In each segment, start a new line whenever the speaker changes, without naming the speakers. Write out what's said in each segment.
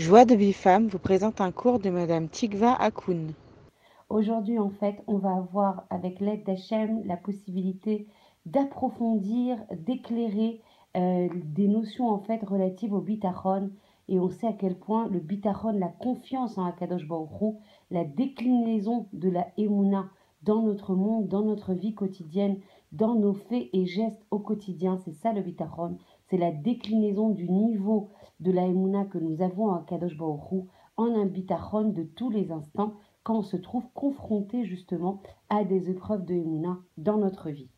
Joie de Bifam vous présente un cours de Madame Tikva Akoun.
Aujourd'hui, en fait, on va avoir, avec l'aide d'Hachem, la possibilité d'approfondir, d'éclairer euh, des notions, en fait, relatives au bitachon. Et on sait à quel point le bitachon, la confiance en Akadosh Baruch la déclinaison de la Emouna dans notre monde, dans notre vie quotidienne, dans nos faits et gestes au quotidien. C'est ça le bitachon. C'est la déclinaison du niveau de la Emouna que nous avons à Kadosh Baruch en un bitachon de tous les instants quand on se trouve confronté justement à des épreuves de Emouna dans notre vie.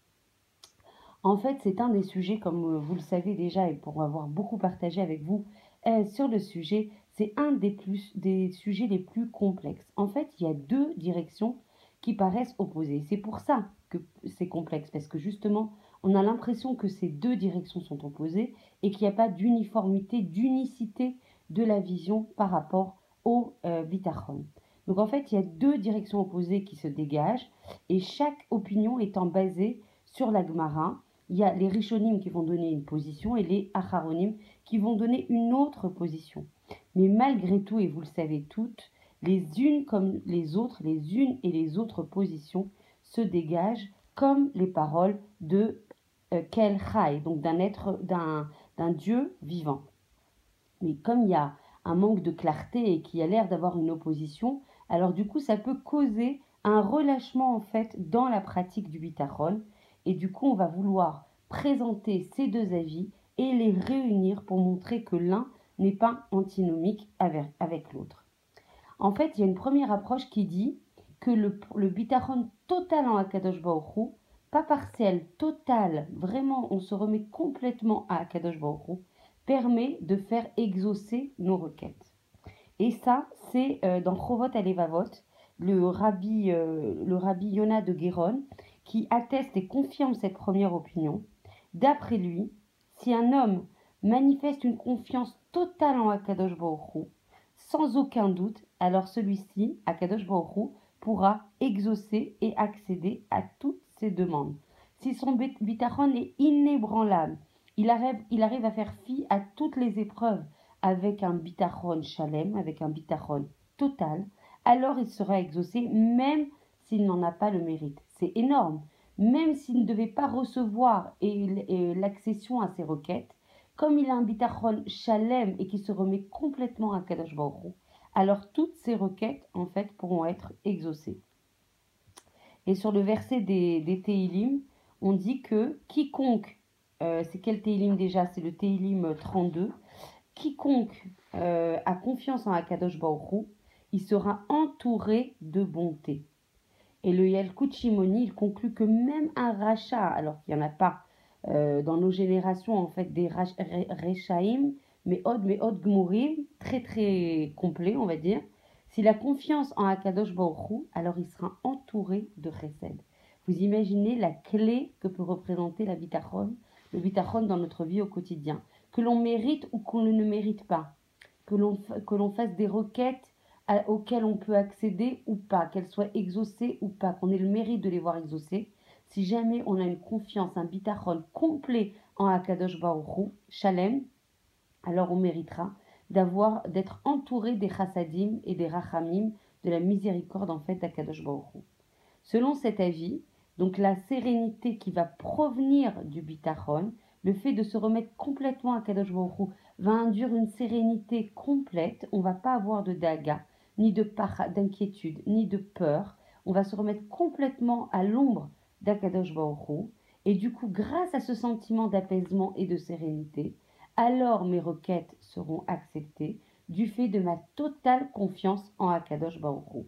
En fait, c'est un des sujets, comme vous le savez déjà, et pour avoir beaucoup partagé avec vous euh, sur le sujet, c'est un des, plus, des sujets les plus complexes. En fait, il y a deux directions qui paraissent opposées. C'est pour ça que c'est complexe, parce que justement, on a l'impression que ces deux directions sont opposées et qu'il n'y a pas d'uniformité, d'unicité de la vision par rapport au euh, Donc en fait, il y a deux directions opposées qui se dégagent et chaque opinion étant basée sur la Gemara, il y a les Rishonim qui vont donner une position et les Acharonim qui vont donner une autre position. Mais malgré tout, et vous le savez toutes, les unes comme les autres, les unes et les autres positions se dégagent comme les paroles de Kel Chai, donc d'un être, d'un, Dieu vivant. Mais comme il y a un manque de clarté et qu'il y a l'air d'avoir une opposition, alors du coup ça peut causer un relâchement en fait dans la pratique du bitachon et du coup on va vouloir présenter ces deux avis et les réunir pour montrer que l'un n'est pas antinomique avec, avec l'autre. En fait, il y a une première approche qui dit que le, le bitachon total en Akadosh Baruch pas partiel, total, vraiment on se remet complètement à Akadosh Baruch permet de faire exaucer nos requêtes. Et ça, c'est euh, dans Chovot Alevavot, le rabbi, euh, le rabbi Yona de Guéron, qui atteste et confirme cette première opinion. D'après lui, si un homme manifeste une confiance totale en Akadosh Baruch sans aucun doute, alors celui-ci, Akadosh Baruch pourra exaucer et accéder à toutes demande. Si son bitachon est inébranlable, il arrive, il arrive à faire fi à toutes les épreuves avec un bitachon chalem, avec un bitachon total, alors il sera exaucé même s'il n'en a pas le mérite. C'est énorme. Même s'il ne devait pas recevoir l'accession à ses requêtes, comme il a un bitachon chalem et qui se remet complètement à Kadosh Baruch alors toutes ces requêtes en fait pourront être exaucées. Et sur le verset des, des Teilim, on dit que quiconque, euh, c'est quel Teilim déjà? C'est le Teilim 32, quiconque euh, a confiance en Akadosh Baruch il sera entouré de bonté. Et le Yalkut Shimoni, il conclut que même un rachat, alors qu'il n'y en a pas euh, dans nos générations, en fait, des rechaim, mais od, mais od gmurim, très très complet, on va dire, s'il a confiance en Akadosh Baruch alors il sera entouré de chesed. Vous imaginez la clé que peut représenter la bitachon, le bitachon dans notre vie au quotidien. Que l'on mérite ou qu'on ne mérite pas. Que l'on fasse des requêtes auxquelles on peut accéder ou pas, qu'elles soient exaucées ou pas, qu'on ait le mérite de les voir exaucées. Si jamais on a une confiance, un bitachon complet en Akadosh Baruch Shalem, alors on méritera d'avoir d'être entouré des chassadim et des rachamim, de la miséricorde en fait d'Akadosh Baruch Selon cet avis, donc la sérénité qui va provenir du bitachon, le fait de se remettre complètement à Kadosh Baruch va induire une sérénité complète. On va pas avoir de daga, ni de d'inquiétude, ni de peur. On va se remettre complètement à l'ombre d'Akadosh Baruch Et du coup, grâce à ce sentiment d'apaisement et de sérénité, alors mes requêtes seront acceptées du fait de ma totale confiance en Akadosh Baruch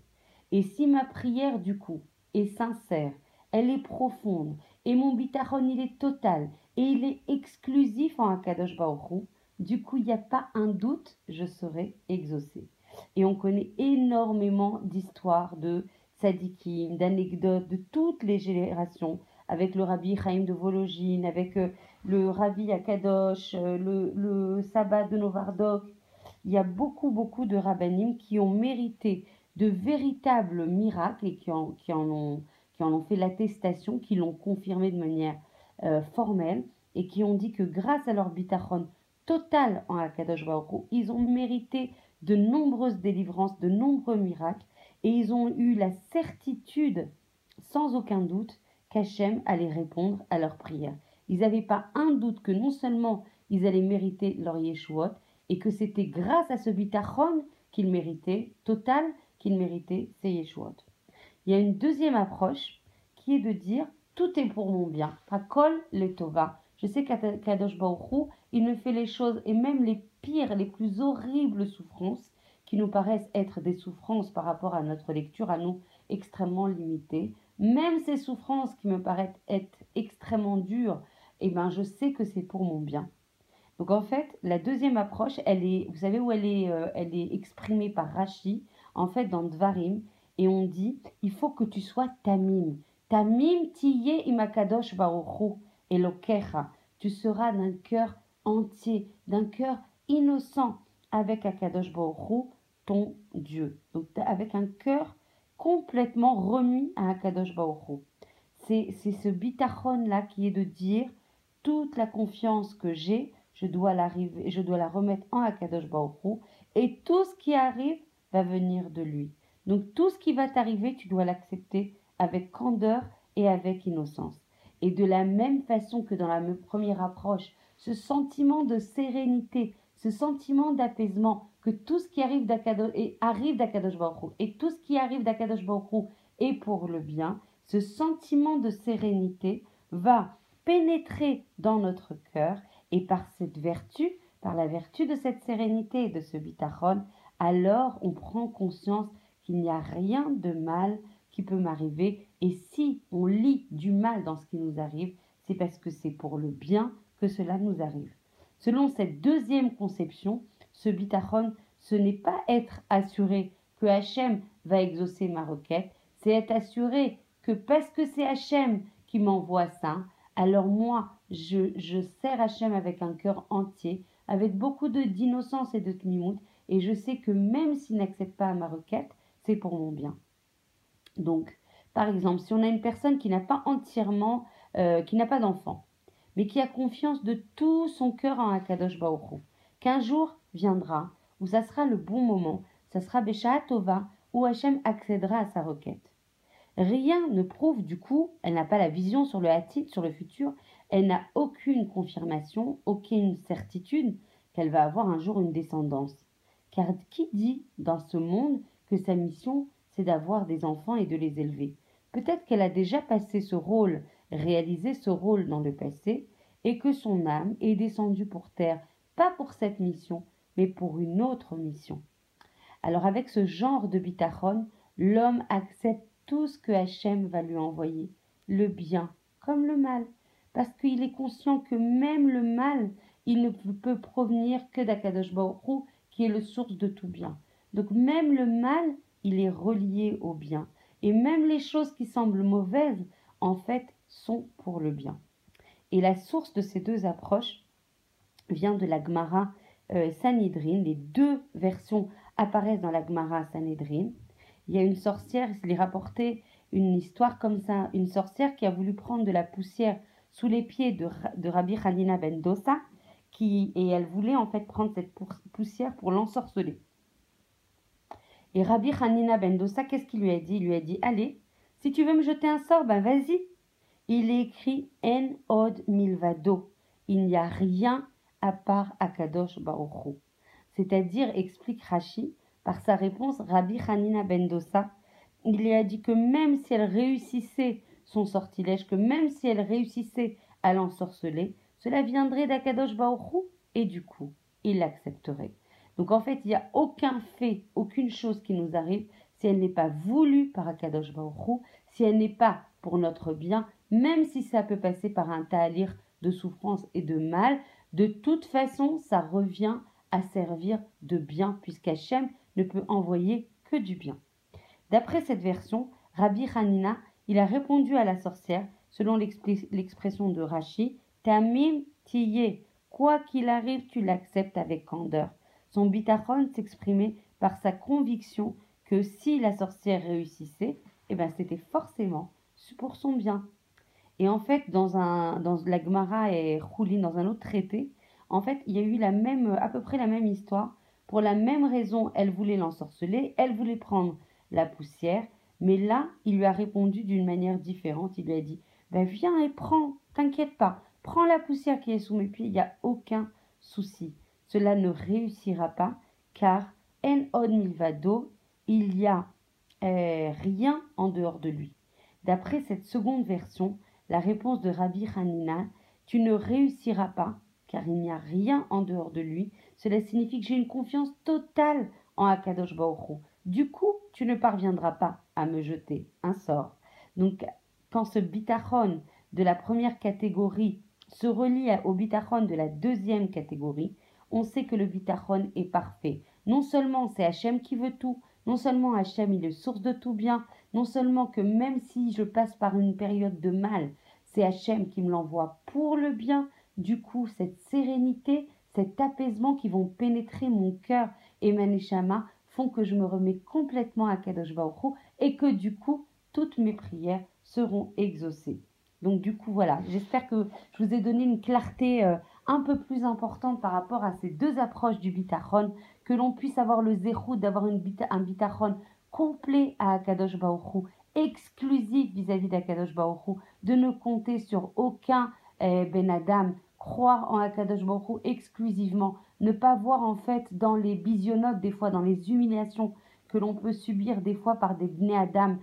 Et si ma prière du coup est sincère, elle est profonde, et mon bitachon il est total, et il est exclusif en Akadosh Baruch du coup il n'y a pas un doute, je serai exaucé. Et on connaît énormément d'histoires de sadikim, d'anecdotes de toutes les générations, avec le rabbi Chaim de Vologine, avec euh, le Ravi Akadosh, euh, le, le Sabbat de Novardok. Il y a beaucoup, beaucoup de rabbinim qui ont mérité de véritables miracles et qui en, qui en, ont, qui en ont fait l'attestation, qui l'ont confirmé de manière euh, formelle et qui ont dit que grâce à leur bitachon total en Akadosh Baruch ils ont mérité de nombreuses délivrances, de nombreux miracles, et ils ont eu la certitude, sans aucun doute, qu'Hachem allait répondre à leurs prières. Ils n'avaient pas un doute que non seulement ils allaient mériter leur Yeshuot, et que c'était grâce à ce bitachon qu'ils méritaient, total, qu'ils méritaient ces Yeshuot. Il y a une deuxième approche qui est de dire tout est pour mon bien. Hakol le tova. Je sais qu'Akadosh Baruch il me fait les choses et même les pires, les plus horribles souffrances qui nous paraissent être des souffrances par rapport à notre lecture à nous extrêmement limitées, même ces souffrances qui me paraissent être extrêmement dures, eh ben je sais que c'est pour mon bien. Donc en fait, la deuxième approche, elle est, vous savez où elle est, euh, elle est exprimée par Rashi, en fait dans Dvarim, et on dit, il faut que tu sois tamim. Tamim tiye imakadosh baruchu elokecha. Tu seras d'un cœur entier, d'un cœur innocent avec Akadosh Baruchu, ton Dieu. Donc avec un cœur complètement remis à Akadosh Baruchu. C'est ce bitachon là qui est de dire toute la confiance que j'ai, je dois l'arriver, je dois la remettre en Akadosh Baruchu et tout ce qui arrive va venir de lui. Donc tout ce qui va t'arriver, tu dois l'accepter avec candeur et avec innocence. Et de la même façon que dans la première approche, ce sentiment de sérénité, ce sentiment d'apaisement, que tout ce qui arrive d'Akadosh Baruch et tout ce qui arrive d'Akadosh Baruch est pour le bien, ce sentiment de sérénité va pénétrer dans notre cœur et par cette vertu, par la vertu de cette sérénité de ce bitachon, alors on prend conscience qu'il n'y a rien de mal qui peut m'arriver. Et si on lit du mal dans ce qui nous arrive, c'est parce que c'est pour le bien que cela nous arrive. Selon cette deuxième conception, ce bitachon, ce n'est pas être assuré que Hachem va exaucer ma requête, c'est être assuré que parce que c'est Hachem qui m'envoie ça, alors moi, je, je sers Hachem avec un cœur entier, avec beaucoup d'innocence et de tmimout, et je sais que même s'il n'accepte pas ma requête, c'est pour mon bien. Donc, par exemple, si on a une personne qui n'a pas entièrement, euh, qui n'a pas d'enfant, mais qui a confiance de tout son cœur en Akadosh Baoru, qu'un jour viendra où ça sera le bon moment, ça sera Besha Tova, où Hachem accédera à sa requête. Rien ne prouve du coup, elle n'a pas la vision sur le hatit, sur le futur, elle n'a aucune confirmation, aucune certitude qu'elle va avoir un jour une descendance. Car qui dit dans ce monde que sa mission, c'est d'avoir des enfants et de les élever? Peut-être qu'elle a déjà passé ce rôle, réalisé ce rôle dans le passé, et que son âme est descendue pour terre, pas pour cette mission, mais pour une autre mission. Alors avec ce genre de bitachon, l'homme accepte tout ce que Hachem va lui envoyer, le bien comme le mal, parce qu'il est conscient que même le mal, il ne peut provenir que d'Akadosh Baruch qui est le source de tout bien. Donc même le mal, il est relié au bien. Et même les choses qui semblent mauvaises, en fait, sont pour le bien. Et la source de ces deux approches vient de la Gemara euh, Sanhedrin. Les deux versions apparaissent dans la Gemara Sanhedrin. Il y a une sorcière, il est rapporté une histoire comme ça, une sorcière qui a voulu prendre de la poussière sous les pieds de, de Rabbi Hanina ben Dosa, qui, et elle voulait en fait prendre cette poussière pour l'ensorceler. Et Rabbi Hanina ben Dosa, qu'est-ce qu'il lui a dit? Il lui a dit Allez, si tu veux me jeter un sort, ben vas-y. Il est écrit En od milvado. Il n'y a rien à part Akadosh Baruchu. C'est-à-dire, explique Rashi, par sa réponse, Rabbi Hanina ben Dosa, il lui a dit que même si elle réussissait son sortilège, que même si elle réussissait à l'ensorceler, cela viendrait d'Akadosh Baruchu et du coup, il l'accepterait. Donc en fait, il n'y a aucun fait, aucune chose qui nous arrive si elle n'est pas voulue par Akadosh Baruch si elle n'est pas pour notre bien, même si ça peut passer par un ta'alir de souffrance et de mal, de toute façon, ça revient à servir de bien, puisqu'Hachem ne peut envoyer que du bien. D'après cette version, Rabbi Hanina, il a répondu à la sorcière, selon l'expression de Rashi, Tamim tiye, quoi qu'il arrive, tu l'acceptes avec candeur. Son bitachon s'exprimait par sa conviction que si la sorcière réussissait, eh ben c'était forcément pour son bien. Et en fait, dans, un, dans la Gemara et Choulin, dans un autre traité, en fait, il y a eu la même, à peu près la même histoire Pour la même raison, elle voulait l'ensorceler, elle voulait prendre la poussière, mais là, il lui a répondu d'une manière différente. Il lui a dit ben Viens et prends, t'inquiète pas, prends la poussière qui est sous mes pieds, il n'y a aucun souci. Cela ne réussira pas, car en od milvado, il y a euh, rien en dehors de lui. D'après cette seconde version, la réponse de Rabbi Hanina, tu ne réussiras pas, car il n'y a rien en dehors de lui. Cela signifie que j'ai une confiance totale en Akadosh Baruch Du coup, tu ne parviendras pas à me jeter un sort. Donc, quand ce bitachon de la première catégorie se relie au bitachon de la deuxième catégorie, on sait que le bitachon est parfait. Non seulement c'est Hachem qui veut tout, non seulement Hachem il est source de tout bien, non seulement que même si je passe par une période de mal, c'est Hachem qui me l'envoie pour le bien. Du coup, cette sérénité, cet apaisement qui vont pénétrer mon cœur et ma neshama font que je me remets complètement à Kadosh Baruch et que du coup, toutes mes prières seront exaucées. Donc du coup, voilà, j'espère que je vous ai donné une clarté euh, un peu plus importante par rapport à ces deux approches du bitachon, que l'on puisse avoir le zéro d'avoir un bitachon complet à Akadosh Baruch exclusif vis-à-vis d'Akadosh Baruch de ne compter sur aucun eh, Ben Adam, croire en Akadosh Baruch exclusivement, ne pas voir en fait dans les bisionotes, des fois dans les humiliations que l'on peut subir des fois par des Bnei Adam,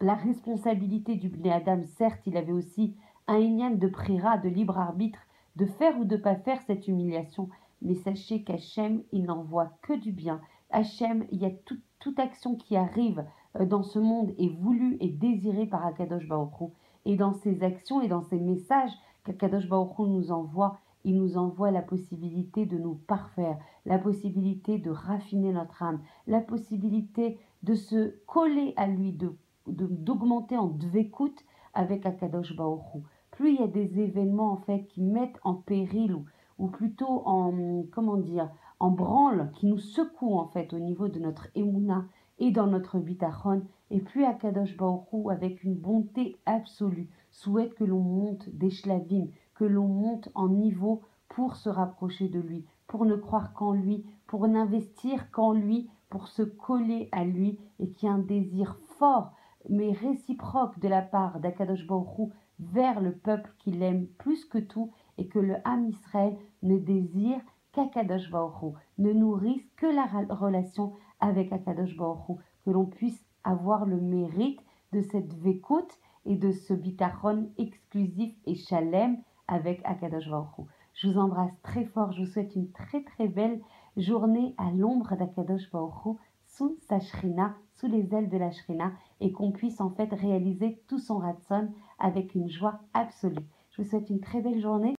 la responsabilité du Bnei Adam, certes, il avait aussi un ignan de prira, de libre arbitre, de faire ou de pas faire cette humiliation. Mais sachez qu'Hachem, il n'en voit que du bien. Hachem, il y a toute action qui arrive euh, dans ce monde est voulue et désirée par Akadosh Baruch Et dans ses actions et dans ses messages qu'Akadosh Baruch nous envoie, il nous envoie la possibilité de nous parfaire, la possibilité de raffiner notre âme, la possibilité de se coller à lui, de d'augmenter en dvekout avec Akadosh Baruch Plus il y a des événements en fait qui mettent en péril ou, ou plutôt en comment dire en branle, qui nous secouent en fait au niveau de notre émouna et dans notre bitachon, et plus Akadosh Baoru, avec une bonté absolue, souhaite que l'on monte des shlavim, que l'on monte en niveau pour se rapprocher de lui, pour ne croire qu'en lui, pour n'investir qu'en lui, pour se coller à lui, et qui a un désir fort, mais réciproque de la part d'Akadosh Baoru vers le peuple qu'il aime plus que tout, et que le Ham Israël ne désire qu'Akadosh Baoru, ne nourrisse que la relation avec Akadosh Baruch que l'on puisse avoir le mérite de cette vécoute et de ce bitachon exclusif et chalem avec Akadosh Baruch Je vous embrasse très fort, je vous souhaite une très très belle journée à l'ombre d'Akadosh Baruch sous sa shrina, sous les ailes de la shrina, et qu'on puisse en fait réaliser tout son ratson avec une joie absolue. Je vous souhaite une très belle journée.